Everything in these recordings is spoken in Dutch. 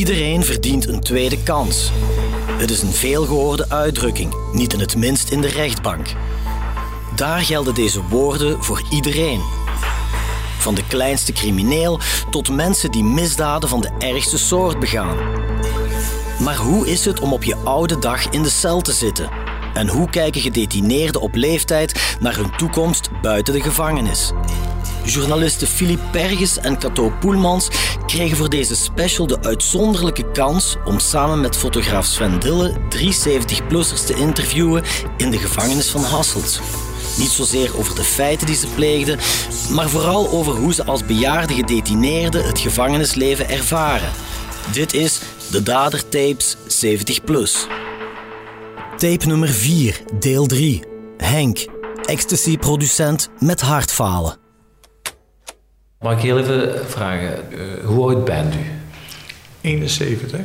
Iedereen verdient een tweede kans. Het is een veelgehoorde uitdrukking, niet in het minst in de rechtbank. Daar gelden deze woorden voor iedereen. Van de kleinste crimineel tot mensen die misdaden van de ergste soort begaan. Maar hoe is het om op je oude dag in de cel te zitten? En hoe kijken gedetineerden op leeftijd naar hun toekomst buiten de gevangenis? Journalisten Philippe Perges en Cato Poelmans kregen voor deze special de uitzonderlijke kans om samen met fotograaf Sven Dille drie 70-plussers te interviewen in de gevangenis van Hasselt. Niet zozeer over de feiten die ze pleegden, maar vooral over hoe ze als bejaarde gedetineerden het gevangenisleven ervaren. Dit is de Dadertapes 70 plus. Tape nummer 4, deel 3. Henk, ecstasy-producent met hartfalen. Mag ik heel even vragen, uh, hoe oud bent u? 71.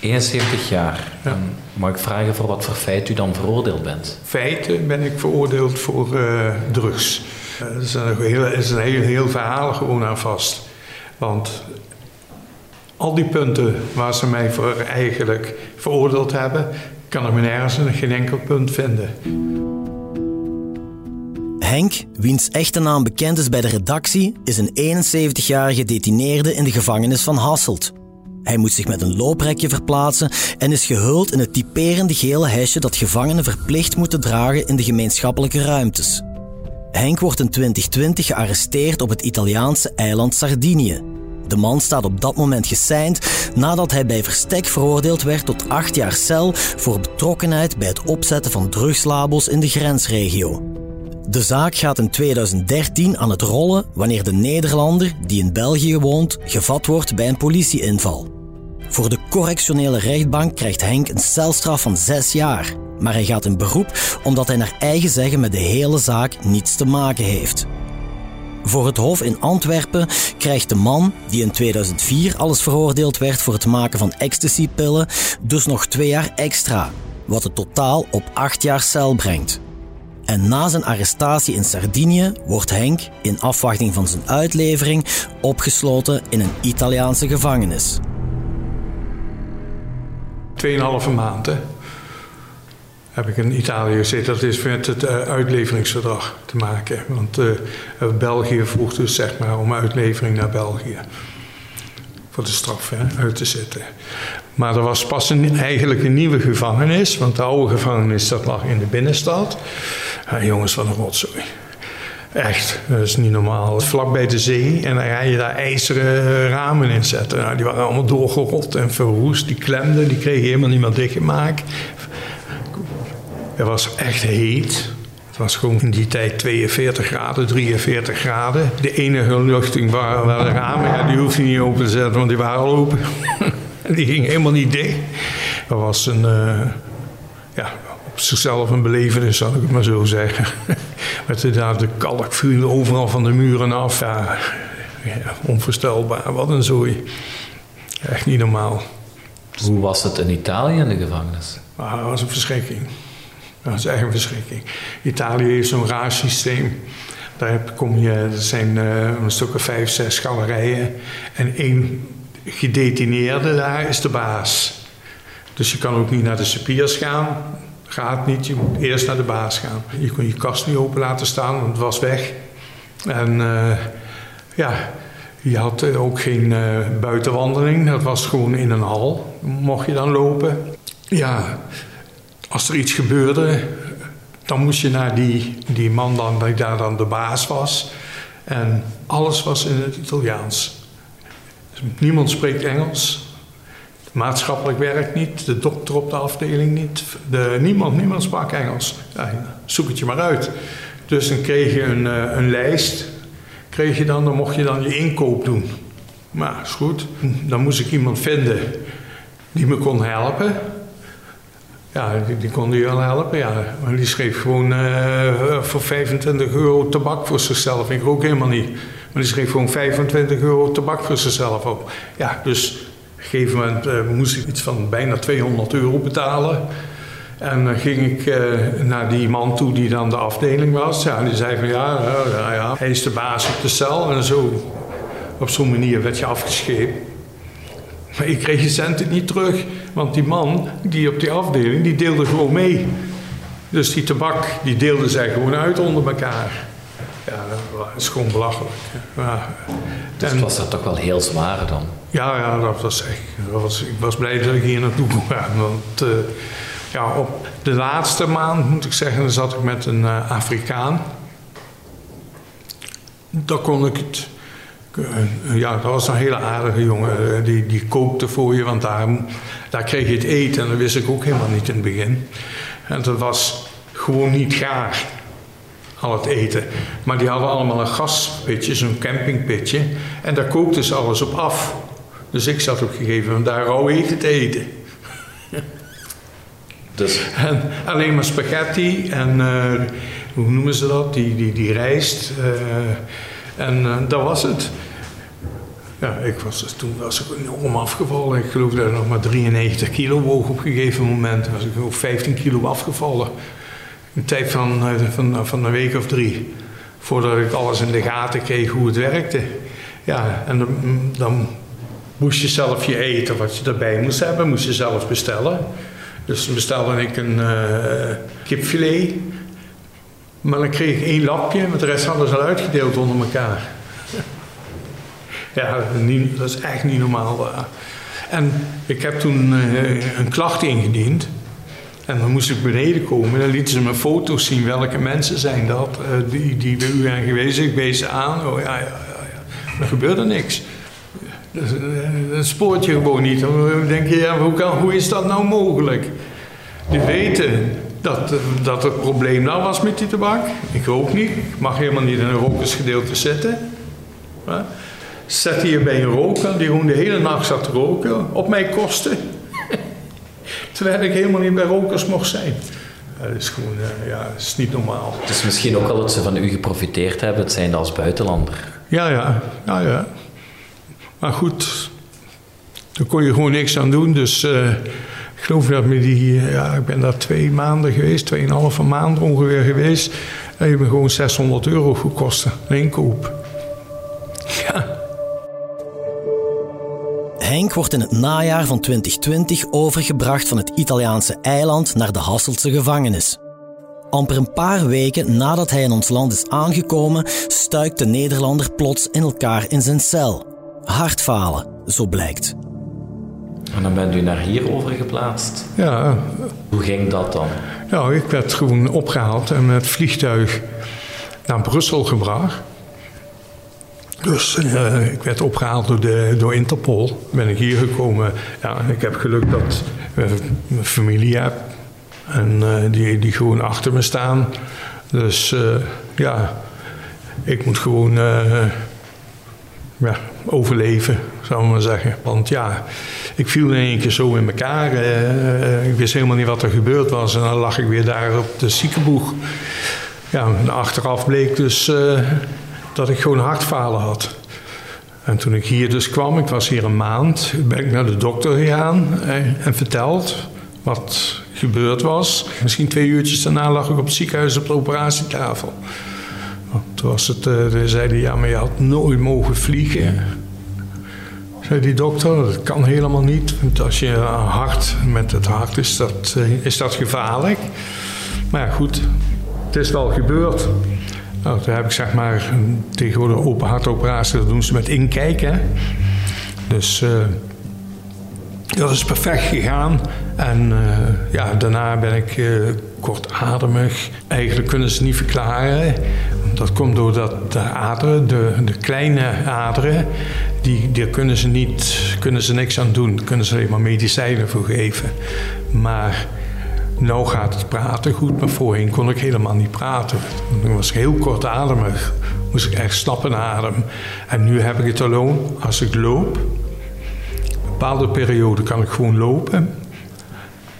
71 jaar. Ja. mag ik vragen voor wat voor feit u dan veroordeeld bent? Feiten ben ik veroordeeld voor uh, drugs. Uh, er is een, heel, is een heel, heel verhaal gewoon aan vast. Want al die punten waar ze mij voor eigenlijk veroordeeld hebben, kan ik me nergens geen enkel punt vinden. Henk, wiens echte naam bekend is bij de redactie, is een 71-jarige detineerde in de gevangenis van Hasselt. Hij moet zich met een looprekje verplaatsen en is gehuld in het typerende gele hesje dat gevangenen verplicht moeten dragen in de gemeenschappelijke ruimtes. Henk wordt in 2020 gearresteerd op het Italiaanse eiland Sardinië. De man staat op dat moment geseind nadat hij bij verstek veroordeeld werd tot acht jaar cel voor betrokkenheid bij het opzetten van drugslabels in de grensregio. De zaak gaat in 2013 aan het rollen wanneer de Nederlander, die in België woont, gevat wordt bij een politieinval. Voor de correctionele rechtbank krijgt Henk een celstraf van zes jaar, maar hij gaat in beroep omdat hij naar eigen zeggen met de hele zaak niets te maken heeft. Voor het Hof in Antwerpen krijgt de man, die in 2004 alles veroordeeld werd voor het maken van ecstasypillen, dus nog twee jaar extra, wat het totaal op acht jaar cel brengt. En na zijn arrestatie in Sardinië wordt Henk, in afwachting van zijn uitlevering, opgesloten in een Italiaanse gevangenis. Tweeënhalve maanden heb ik in Italië gezeten. Dat is met het uh, uitleveringsverdrag te maken. Want uh, België vroeg dus zeg maar om uitlevering naar België. Voor de straf hè, uit te zetten. Maar er was pas een, eigenlijk een nieuwe gevangenis. Want de oude gevangenis dat lag in de binnenstad. Ja, jongens, wat een rotzooi. Echt, dat is niet normaal. Vlak bij de zee en dan ga je daar ijzeren ramen in zetten. Nou, die waren allemaal doorgerot en verroest. Die klemden, die kregen helemaal niet meer dichtgemaakt. Het was echt heet. Het was gewoon in die tijd 42 graden, 43 graden. De enige luchting waren, de ramen. Ja, die hoef je niet open te zetten, want die waren al open. die ging helemaal niet dicht. Dat was een... Uh, ja, op zichzelf een belevenis, zal ik het maar zo zeggen. Met inderdaad de kalk viel overal van de muren af. Ja, ja, onvoorstelbaar. Wat een zooi. Echt niet normaal. Hoe was het in Italië in de gevangenis? Ah, dat was een verschrikking. Dat is echt een verschrikking. Italië heeft zo'n raar systeem. Daar kom je, er zijn uh, een stuk of vijf, zes galerijen. En één gedetineerde daar is de baas. Dus je kan ook niet naar de cipiers gaan. Gaat niet, je moet eerst naar de baas gaan. Je kon je kast niet open laten staan, want het was weg. En uh, ja, je had ook geen buitenwandeling. Dat was gewoon in een hal. Mocht je dan lopen. Ja, als er iets gebeurde, dan moest je naar die, die man dan, die daar dan de baas was. En alles was in het Italiaans. Dus niemand spreekt Engels. Maatschappelijk werk niet, de dokter op de afdeling niet. De, niemand, niemand sprak Engels. Ja, zoek het je maar uit. Dus dan kreeg je een, eh, een lijst. Kreeg je dan, dan mocht je dan je inkoop doen. Maar is goed. Dan moest ik iemand vinden die me kon helpen. Ja, die, die kon je wel helpen, ja. Maar die schreef gewoon uh, voor 25 euro tabak voor zichzelf. Ik rook helemaal niet. Maar die schreef gewoon 25 euro tabak voor zichzelf op. Ja, dus op een gegeven moment uh, moest ik iets van bijna 200 euro betalen. En dan ging ik uh, naar die man toe die dan de afdeling was. Ja, die zei van ja, ja, ja, hij is de baas op de cel. En zo, op zo'n manier werd je afgeschepen. Maar ik kreeg je centen niet terug. Want die man, die op die afdeling, die deelde gewoon mee. Dus die tabak, die deelden zij gewoon uit onder elkaar. Ja, dat is gewoon belachelijk. Ja. Dus en, was dat toch wel heel zwaar dan? Ja, ja dat was echt... Dat was, ik was blij dat ik hier naartoe kon gaan. Want uh, ja, op de laatste maand, moet ik zeggen, zat ik met een uh, Afrikaan. Daar kon ik het... Uh, ja, dat was een hele aardige jongen. Die, die kookte voor je, want daar, daar kreeg je het eten. En dat wist ik ook helemaal niet in het begin. En dat was gewoon niet gaar, al het eten. Maar die hadden allemaal een gaspitje, zo'n campingpitje. En daar kookten ze alles op af. Dus ik zat op een gegeven moment daar rauw eten te eten. Dus. En alleen maar spaghetti en uh, hoe noemen ze dat? Die, die, die rijst. Uh, en uh, dat was het. Ja, ik was, dus toen was ik enorm afgevallen. Ik geloof dat ik nog maar 93 kilo woog op een gegeven moment. Was ik ook 15 kilo afgevallen. Een tijd van, van, van een week of drie. Voordat ik alles in de gaten kreeg hoe het werkte. Ja, en dan, dan moest je zelf je eten wat je erbij moest hebben. Moest je zelf bestellen. Dus bestelde ik een uh, kipfilet. Maar dan kreeg ik één lapje, met de rest hadden ze al uitgedeeld onder elkaar. Ja, dat is echt niet normaal. En ik heb toen uh, een klacht ingediend. En dan moest ik beneden komen. Dan lieten ze me foto's zien welke mensen zijn dat. Uh, die, die bij u zijn geweest. Ik wees ze aan. Oh ja, ja, ja. Er gebeurde niks. Dus, dat spoort je gewoon niet. Dan denk je, ja, hoe, kan, hoe is dat nou mogelijk? Die weten dat, dat het probleem nou was met die tabak. Ik rook niet. Ik mag helemaal niet in een rokersgedeelte zitten. Zet hier bij een roker die gewoon de hele nacht zat te roken op mijn kosten. Terwijl ik helemaal niet bij rokers mocht zijn. Dat is gewoon, ja, dat is niet normaal. Het is misschien ook al dat ze van u geprofiteerd hebben, het zijn als buitenlander. Ja, ja, ja, ja. Maar goed, daar kon je gewoon niks aan doen. Dus uh, ik geloof dat me die, ja, ik ben daar twee maanden geweest, tweeënhalve maand ongeveer geweest. Dat heeft me gewoon 600 euro gekost, een inkoop. Ja. Henk wordt in het najaar van 2020 overgebracht van het Italiaanse eiland naar de Hasseltse gevangenis. Amper een paar weken nadat hij in ons land is aangekomen, stuikt de Nederlander plots in elkaar in zijn cel. Hartfalen, zo blijkt. En dan bent u naar hier overgeplaatst? Ja. Hoe ging dat dan? Nou, ik werd gewoon opgehaald en met vliegtuig naar Brussel gebracht. Dus uh, ik werd opgehaald door, de, door Interpol. Ben ik hier gekomen. Ja, ik heb geluk dat ik mijn familie heb. En uh, die, die gewoon achter me staan. Dus uh, ja, ik moet gewoon ja, overleven, zou ik maar zeggen. Want ja, ik viel in één keer zo in elkaar. ik wist helemaal niet wat er gebeurd was. En dan lag ik weer daar op de ziekenboeg. Ja, achteraf bleek dus dat ik gewoon hartfalen had. En toen ik hier dus kwam, ik was hier een maand, ben ik naar de dokter gegaan eh, en verteld wat gebeurd was. Misschien twee uurtjes daarna lag ik op het ziekenhuis op de operatietafel. toen was het, uh, zeiden ja, maar je had nooit mogen vliegen. Zei die dokter, dat kan helemaal niet. Want als je hart met het hart is, dat, uh, is dat gevaarlijk. Maar ja, goed, het is wel gebeurd. Nou, toen heb ik zeg maar tegenwoordig open hartoperatie, dat doen ze met inkijken. Dus uh, dat is perfect gegaan. En uh, ja, daarna ben ik uh, kortademig. Eigenlijk kunnen ze niet verklaren. Dat komt doordat de aderen, de, de kleine aderen, die, daar kunnen ze, niet, kunnen ze niks aan doen. Daar kunnen ze alleen maar medicijnen voor geven. Maar nou gaat het praten goed, maar voorheen kon ik helemaal niet praten. Toen was ik heel kortademig, moest ik echt stappen adem. En nu heb ik het alleen als ik loop. Een bepaalde periode kan ik gewoon lopen.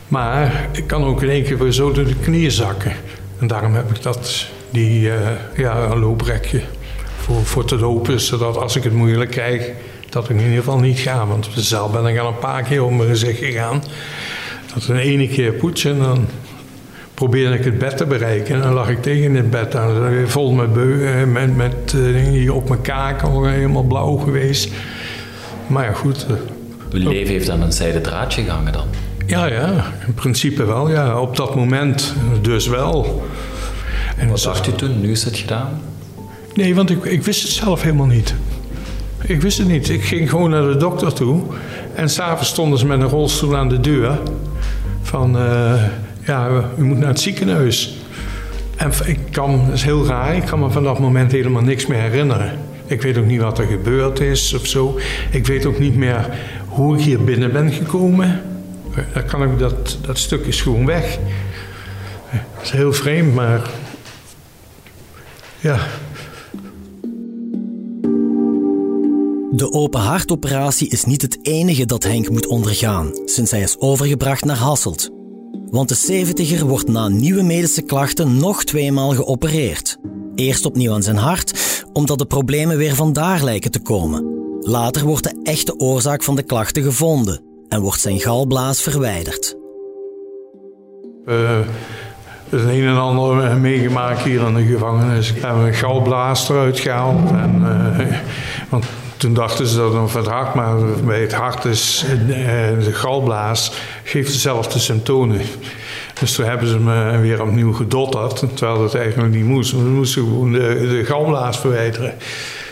Maar ik kan ook in één keer weer zo door de knieën zakken. En daarom heb ik dat, die, uh, ja, een looprekje voor, voor te lopen. Zodat als ik het moeilijk krijg, dat ik in ieder geval niet ga. Want zelf ben ik al een paar keer om mijn gezicht gegaan. Dat een ene keer poetsen en dan probeerde ik het bed te bereiken. En dan lag ik tegen het bed aan, vol met, beu, eh, met, met uh, hier op mijn kaken, helemaal blauw geweest. Maar ja, goed, uh, Uw leven heeft aan een zijde draadje gehangen dan? Ja, ja, in principe wel. Ja. Op dat moment dus wel. En Wat dacht u toen? Nu is het gedaan? Nee, want ik, ik wist het zelf helemaal niet. Ik wist het niet. Ik ging gewoon naar de dokter toe. En s'avonds stonden ze met een rolstoel aan de deur. Van, uh, ja, u moet naar het ziekenhuis. En ik kan, dat is heel raar, ik kan me van dat moment helemaal niks meer herinneren. Ik weet ook niet wat er gebeurd is of zo. Ik weet ook niet meer hoe ik hier binnen ben gekomen. Dat, kan ik, dat, dat stuk is gewoon weg. Dat is heel vreemd, maar ja. De open hartoperatie is niet het enige dat Henk moet ondergaan sinds hij is overgebracht naar Hasselt. Want de 70er wordt na nieuwe medische klachten nog tweemaal geopereerd. Eerst opnieuw aan zijn hart, omdat de problemen weer vandaar lijken te komen. Later wordt de echte oorzaak van de klachten gevonden en wordt zijn galblaas verwijderd. Uh, het een en ander meegemaakt hier in de gevangenis. Ik heb een galblaas eruit gehaald. En, uh, want toen dachten ze dat het het hart, maar bij het hart is de galblaas geeft dezelfde symptomen. Dus toen hebben ze me weer opnieuw gedotterd, terwijl dat eigenlijk niet moest. We moesten gewoon de, de galblaas verwijderen.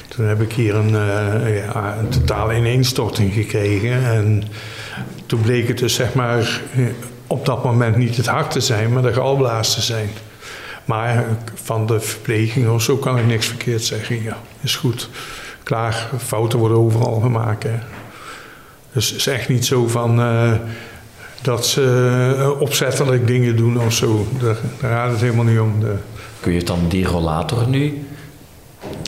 Toen heb ik hier een, uh, een totale ineenstorting gekregen. En toen bleek het dus zeg maar op dat moment niet het hart te zijn, maar de galblaas te zijn. Maar van de verpleging of zo kan ik niks verkeerd zeggen. Ja, is goed. Klaar, fouten worden overal gemaakt. Hè. Dus het is echt niet zo van uh, dat ze opzettelijk dingen doen of zo. Daar, daar gaat het helemaal niet om. De... Kun je dan die rollator nu?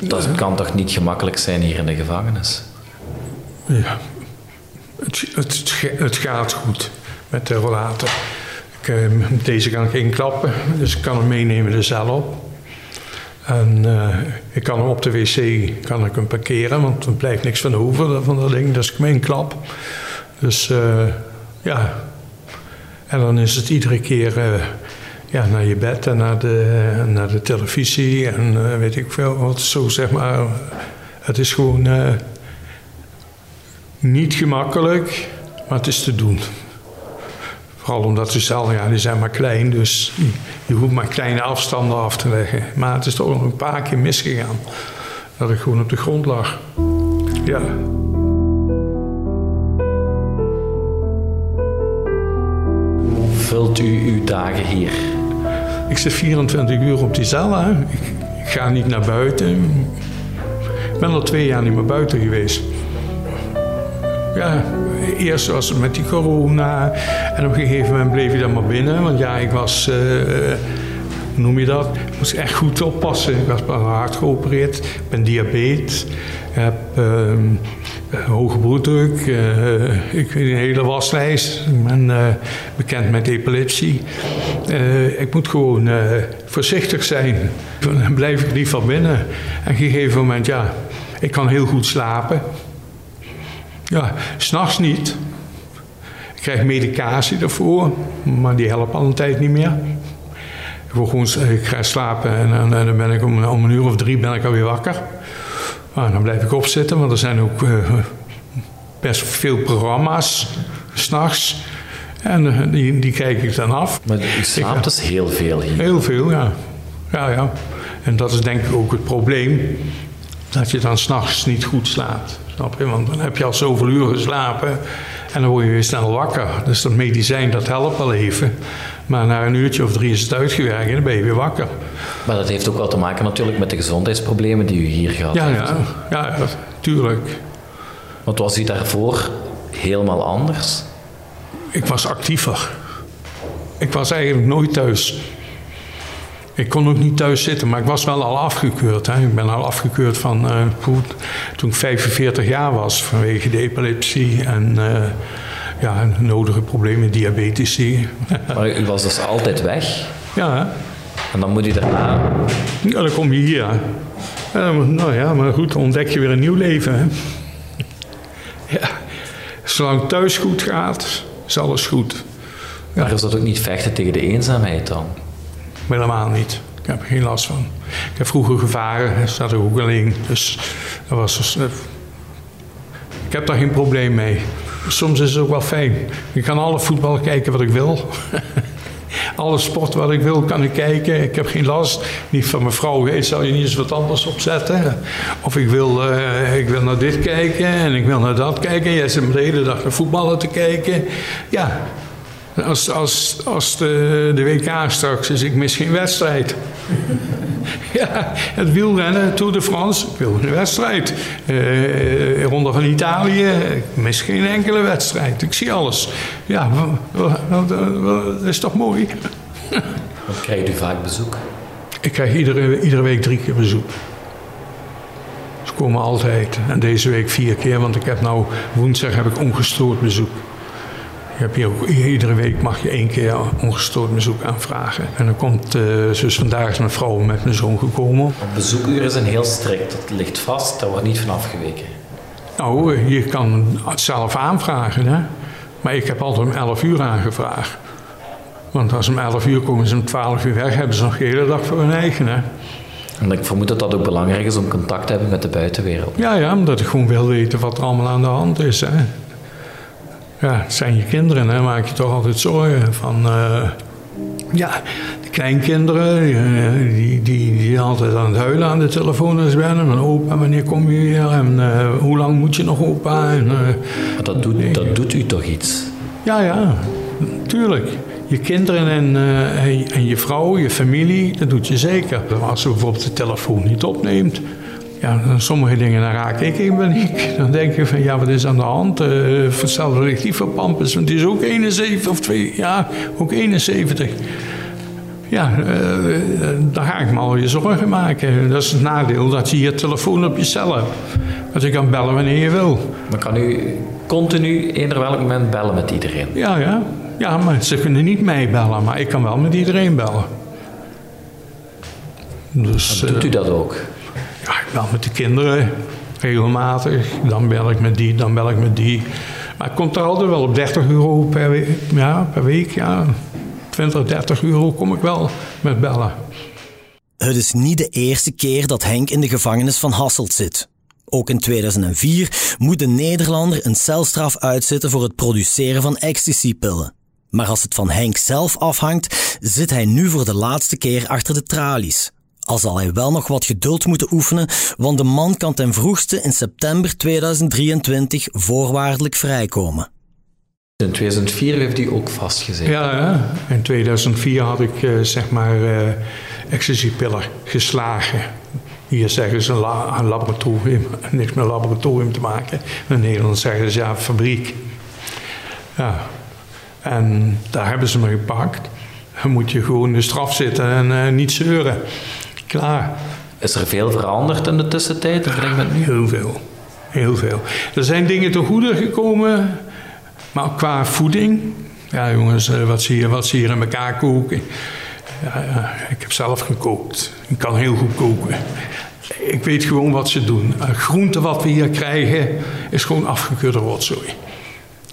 Dat kan toch niet gemakkelijk zijn hier in de gevangenis? Ja, het, het, het gaat goed met de rollator. Ik, uh, deze kan ik inklappen, dus ik kan hem meenemen de cel op. En uh, ik kan hem op de wc kan ik hem parkeren, want er blijft niks van over van dat ding, dus ik hem inklap. Dus uh, ja, en dan is het iedere keer ja, naar je bed en naar de, naar de televisie en weet ik veel wat. Zo zeg maar, het is gewoon niet gemakkelijk, maar het is te doen. Vooral omdat ze zelf, ja, die zijn maar klein, dus je hoeft maar kleine afstanden af te leggen. Maar het is toch nog een paar keer misgegaan. Dat ik gewoon op de grond lag. Ja. Hoe vult u uw dagen hier? Ik zit 24 uur op die cel. Ik ga niet naar buiten. Ik ben al twee jaar niet meer buiten geweest. Ja, eerst was het met die corona. En op een gegeven moment bleef je dan maar binnen. Want ja, ik was, uh, hoe noem je dat? Ik moest echt goed oppassen. Ik was hard geopereerd. Ik ben diabetes. Ik heb uh, hoge bloeddruk. Uh, ik een hele waslijst. Ik ben bekend met epilepsie. ik moet gewoon voorzichtig zijn. Dan blijf ik van binnen. En op een gegeven moment, ja, ik kan heel goed slapen. Ja, s'nachts niet. Ik krijg medicatie daarvoor, maar die helpen al een tijd niet meer. Ik, gewoon, ik ga slapen en, en, dan ben ik om, om, een uur of drie ben ik alweer wakker. Nou, dan blijf ik opzitten, want er zijn ook uh, best veel programma's s'nachts. En uh, die, die kijk ik dan af. Maar u slaapt dus heel veel hier? Heel veel, ja. Ja, ja. En dat is denk ik ook het probleem. Dat je dan s'nachts niet goed slaapt. Snap je? Want dan heb je al zoveel uur geslapen en dan word je weer snel wakker. Dus dat medicijn dat helpt wel even. Maar na een uurtje of drie is het uitgewerkt en dan ben je weer wakker. Maar dat heeft ook wel te maken natuurlijk met de gezondheidsproblemen die u hier gehad ja, heeft. Ja, ja, tuurlijk. Want was u daarvoor helemaal anders? Ik was actiever. Ik was eigenlijk nooit thuis. Ik kon ook niet thuis zitten, maar ik was wel al afgekeurd. Hè. Ik ben al afgekeurd van uh, toen ik 45 jaar was vanwege de epilepsie en uh, ja, nodige problemen, diabetes. Maar u was dus altijd weg? Ja. En dan moet je daarna? Ja, dan kom je hier. nou ja, maar goed, dan ontdek je weer een nieuw leven. Hè. Ja. Zolang thuis goed gaat, is alles goed. Ja. Maar is dat ook niet vechten tegen de eenzaamheid dan? Helemaal niet. Ik heb geen last van. Ik heb vroeger gevaren, zat er ook alleen. Dus dat was dus, ik heb daar geen probleem mee. soms is het ook wel fijn. Ik kan alle voetbal kijken wat ik wil. alle sport wat ik wil kan ik kijken. Ik heb geen last. Niet van mijn vrouw, hey, zal je niet eens wat anders opzetten? Of ik wil, uh, ik wil naar dit kijken en ik wil naar dat kijken. Jij zit de hele dag naar voetballen te kijken. Ja, als, als, als de, de WK straks is, ik mis geen wedstrijd. ja, het wielrennen, Tour de France, ik wil een wedstrijd. Uh, Ronde van Italië, ik mis geen enkele wedstrijd. Ik zie alles. Ja, dat is toch mooi? Wat krijgt u vaak bezoek? Ik krijg iedere, iedere week drie keer bezoek. Ze komen altijd. En deze week vier keer, want ik heb nou woensdag heb ik ongestoord bezoek. Je hebt hier ook, iedere week mag je één keer ongestoord bezoek aanvragen. En dan komt, dus vandaag is mijn vrouw met mijn zoon gekomen. Bezoekuren zijn heel strikt, dat ligt vast, daar wordt niet van afgeweken. Nou, je kan het zelf aanvragen, hè. Maar ik heb altijd om 11 uur aangevraagd. Want als ze om 11 uur komen ze om 12 uur weg, hebben ze nog de hele dag voor hun eigen, hè. En ik vermoed dat dat ook belangrijk is om contact te hebben met de buitenwereld. Ja, ja, omdat ik gewoon wil weten wat er allemaal aan de hand is, hè ja, het zijn je kinderen, hè, maak je toch altijd zorgen van. Uh, ja, de kleinkinderen, die, die, die altijd aan het huilen aan de telefoon is wennen. Van opa, wanneer kom je weer? En uh, hoe lang moet je nog opa? En, uh, maar dat doet, dat doet u toch iets? Ja, ja, tuurlijk. Je kinderen en, en je vrouw, je familie, dat doet je zeker. Als ze bijvoorbeeld de telefoon niet opneemt, ja, sommige dingen dan raak ik in paniek. Dan denk je van, ja, wat is aan de hand? Uh, hetzelfde ligt die voor Pampus, want die is ook 71 of 2, ja, ook 71. Ja, uh, dan ga ik me al je zorgen maken. Dat is het nadeel dat je je telefoon op je cel hebt. Dat je kan bellen wanneer je wil. Maar kan u continu, eender welk moment bellen met iedereen? Ja, ja. Ja, maar ze kunnen niet mij bellen, maar ik kan wel met iedereen bellen. Dus, doet u dat ook? Met de kinderen regelmatig. Dan bel ik met die, dan bel ik met die. Maar ik kom er altijd wel op 30 euro per week. Ja, per week, ja. 20, 30 euro kom ik wel met bellen. Het is niet de eerste keer dat Henk in de gevangenis van Hasselt zit. Ook in 2004 moet de Nederlander een celstraf uitzitten voor het produceren van ecstasypillen. Maar als het van Henk zelf afhangt, zit hij nu voor de laatste keer achter de tralies. Al zal hij wel nog wat geduld moeten oefenen, want de man kan ten vroegste in september 2023 voorwaardelijk vrijkomen. In 2004 heeft hij ook vastgezeten. Ja, ja, in 2004 had ik uh, zeg maar uh, ecstasypillen geslagen. Hier zeggen ze een, laboratorium, niks met laboratorium te maken. In Nederland zeggen ze ja, fabriek. Ja, en daar hebben ze me gepakt. Dan moet je gewoon de straf zitten en uh, niet zeuren. Klaar. Is er veel veranderd in de tussentijd? Met nu? Heel veel. Heel veel. Er zijn dingen te goede gekomen, maar qua voeding. Ja, jongens, eh, wat zie je, wat zie je in elkaar koken? Ja, ja, ik heb zelf gekookt. Ik kan heel goed koken. Ik weet gewoon wat ze doen. Het groente wat we hier krijgen is gewoon afgekeurde rotzooi.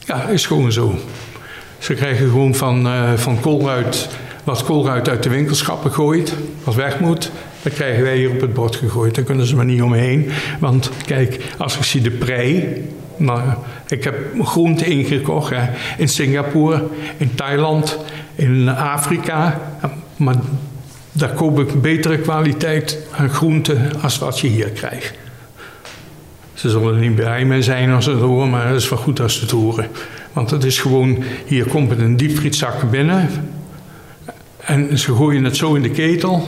Ja, is gewoon zo. Ze krijgen gewoon van, uh, van koolruit wat koolruit uit de winkelschappen gooit, wat weg moet, dat krijgen wij hier op het bord gegooid. Daar kunnen ze maar niet omheen. Want kijk, als ik zie de prei. Nou, ik heb groenten ingekocht in Singapore, in Thailand, in Afrika. Maar daar koop ik betere kwaliteit aan groenten als wat je hier krijgt. Ze zullen er niet blij mee zijn als ze het horen, maar het is wel goed als ze het horen. Want het is gewoon, hier komt het een diepvrieszak binnen. En ze gooien het zo in de ketel.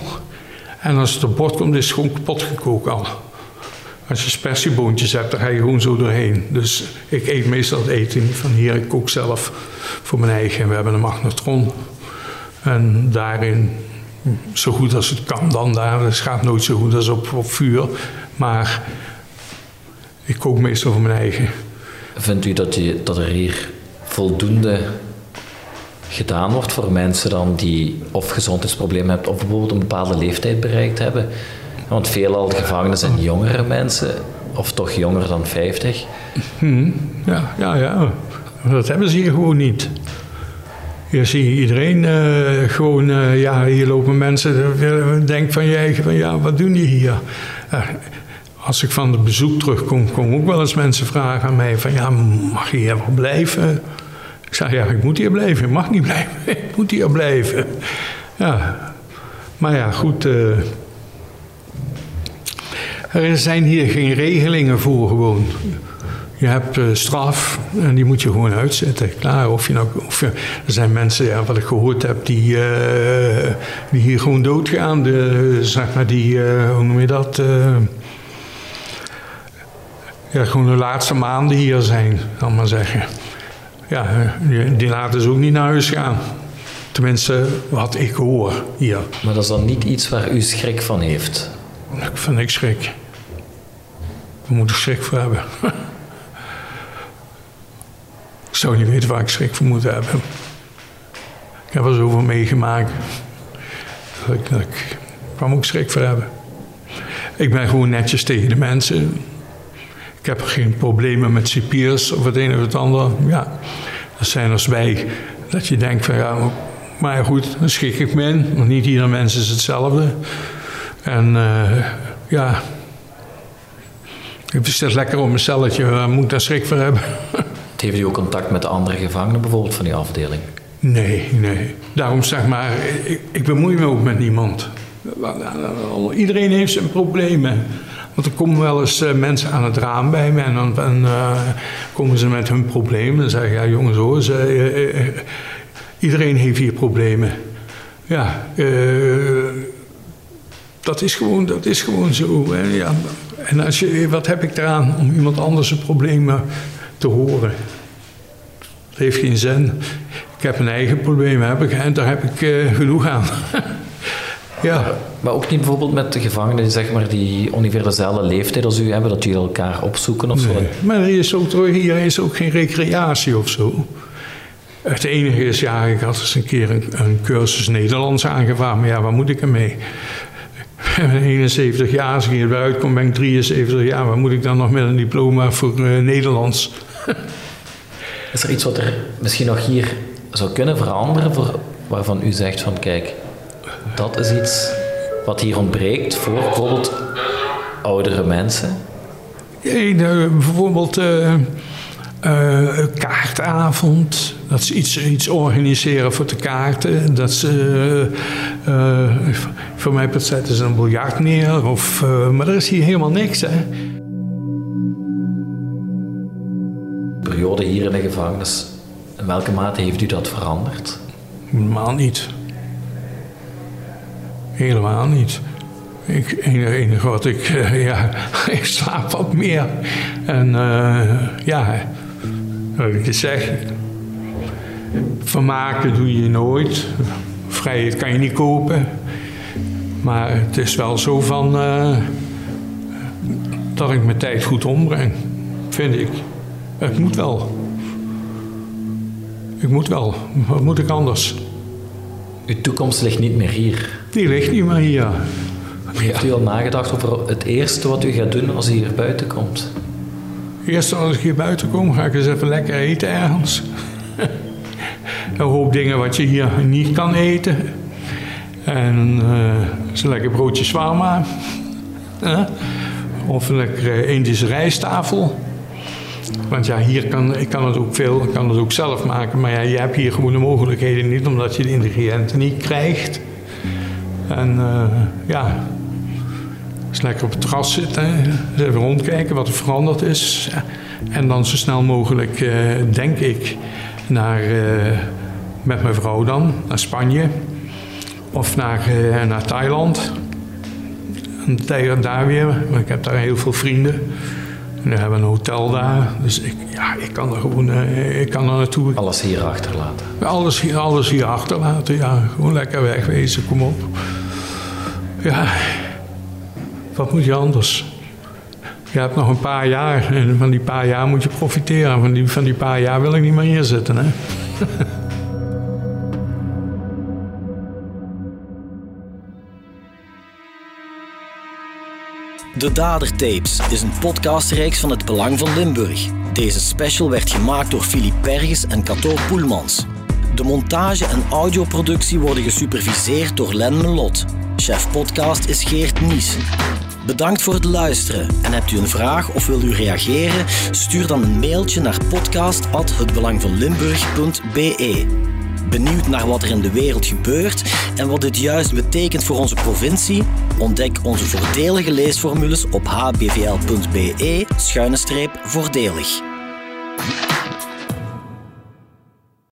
En als het op bord komt, is het gewoon kapot gekookt al. Als je spersieboontjes hebt, dan ga je gewoon zo doorheen. Dus ik eet meestal het eten van hier. Ik kook zelf voor mijn eigen. We hebben een magnetron. En daarin, zo goed als het kan dan daar. Het gaat nooit zo goed als op, op vuur. Maar ik kook meestal voor mijn eigen. Vindt u dat, je, dat er hier voldoende gedaan wordt voor mensen dan die of gezondheidsproblemen hebben of bijvoorbeeld een bepaalde leeftijd bereikt hebben. Want veelal de gevangenen zijn jongere mensen, of toch jonger dan 50. Hmm, ja, ja, ja. Dat hebben ze hier gewoon niet. Je iedereen uh, gewoon, uh, ja, hier lopen mensen, uh, denk van je eigen van ja, wat doen die hier? als ik van het bezoek terugkom, komen ook wel eens mensen vragen aan mij van ja, mag je hier wel blijven? Ik zeg ja, ik moet hier blijven. Ik mag niet blijven. Ik moet hier blijven. Ja, maar ja, goed. Uh, er zijn hier geen regelingen voor gewoon. Je hebt uh, straf en die moet je gewoon uitzetten. Klaar, of je nou, of er zijn mensen, ja, wat ik gehoord heb, die, uh, die hier gewoon doodgaan. De, zeg maar die, hoe noem je dat? ja, gewoon de laatste maanden hier zijn, zal maar zeggen. Ja, die, die laten ze ook niet naar huis gaan. Tenminste, wat ik hoor hier. Maar dat is dan niet iets waar u schrik van heeft? Ik vind niks schrik. Daar moet ik schrik voor hebben. ik zou niet weten waar ik schrik voor moet hebben. Ik heb er zoveel meegemaakt. Dat ik, dat ik, moet ik schrik voor hebben? Ik ben gewoon netjes tegen de mensen. Ik heb geen problemen met cipiers of het een of het ander. Ja, dat zijn als wij. Dat je denkt van ja, maar goed, dan schik ik me in. Want niet ieder mens is hetzelfde. En uh, ja, ik zit lekker op mijn celletje. Waar moet ik daar schrik voor hebben? Heeft u ook contact met de andere gevangenen bijvoorbeeld van die afdeling? Nee, nee. Daarom zeg maar, ik, ik bemoei me ook met niemand. Iedereen heeft zijn problemen. Want er komen wel eens uh, mensen aan het raam bij me en dan uh, komen ze met hun problemen. En zeggen, ja jongens hoor, ze, uh, iedereen heeft hier problemen. Ja, dat, is gewoon, dat is gewoon zo. Hè? Ja, en als je, wat heb ik eraan om iemand anders problemen te horen? Dat heeft geen zin. Ik heb een eigen probleem heb ik, en daar heb ik genoeg aan. Ja. Maar ook niet bijvoorbeeld met de gevangenen zeg maar, die ongeveer dezelfde leeftijd als u hebben, dat jullie elkaar opzoeken of nee. zo? Maar er is ook, hier is ook geen recreatie of zo. Het enige is, ja, ik had eens een keer een, een cursus Nederlands aangevraagd, maar ja, waar moet ik ermee? Ik ben 71 jaar, als ik hier kom ben ik 73 jaar. Waar moet ik dan nog met een diploma voor uh, Nederlands? is er iets wat er misschien nog hier zou kunnen veranderen, voor, waarvan u zegt van kijk, dat is iets wat hier ontbreekt voor bijvoorbeeld oudere mensen? Ja, bijvoorbeeld uh, uh, kaartavond. Dat ze iets, iets organiseren voor de kaarten. Dat ze, uh, voor mij zetten ze een biljart neer. Of, maar er is hier helemaal niks. Hè. periode hier in de gevangenis, in welke mate heeft u dat veranderd? Helemaal niet. Helemaal niet. Ik, enige wat ik, ja, ik slaap wat meer. En uh, ja, wat ik je zeg, vermaken doe je nooit. Vrijheid kan je niet kopen. Maar het is wel zo van uh, dat ik mijn tijd goed ombreng, vind ik. Het moet wel. Ik moet wel. Wat moet ik anders? Uw toekomst ligt niet meer hier. Die ligt niet meer hier. Heeft u al nagedacht over het eerste wat u gaat doen als u hier buiten komt? Eerst als ik hier buiten kom, ga ik eens even lekker eten ergens. een hoop dingen wat je hier niet kan eten. En uh, een lekker broodje zwaarma. of een lekkere Indische rijsttafel. Want ja, hier kan ik kan het ook veel, ik kan het ook zelf maken. Maar ja, je hebt hier gewoon de mogelijkheden niet, omdat je de ingrediënten niet krijgt. En uh, ja, eens lekker op het terras zitten, eens even rondkijken wat er veranderd is. En dan zo snel mogelijk, uh, denk ik, naar, uh, met mijn vrouw dan, naar Spanje. Of naar, naar Thailand. En daar weer, want ik heb daar heel veel vrienden. We hebben een hotel daar. Dus ik, ja, ik kan er gewoon ik kan er naartoe. Alles hier achterlaten? Alles hier, alles hier achterlaten, ja. Gewoon lekker wegwezen, kom op. Ja, wat moet je anders? Je hebt nog een paar jaar en van die paar jaar moet je profiteren. Van die, van die paar jaar wil ik niet meer hier zitten, hè. De Dadertapes is een podcastreeks van het Belang van Limburg. Deze special werd gemaakt door Philippe Perges en Cato Poelmans. De montage en audioproductie worden gesuperviseerd door Len Melot. Chef podcast is Geert Nies. Bedankt voor het luisteren. En hebt u een vraag of wilt u reageren? Stuur dan een mailtje naar podcast.hetbelangvanlimburg.be. Benieuwd naar wat er in de wereld gebeurt en wat dit juist betekent voor onze provincie? Ontdek onze voordelige leesformules op hbvl.be-voordelig.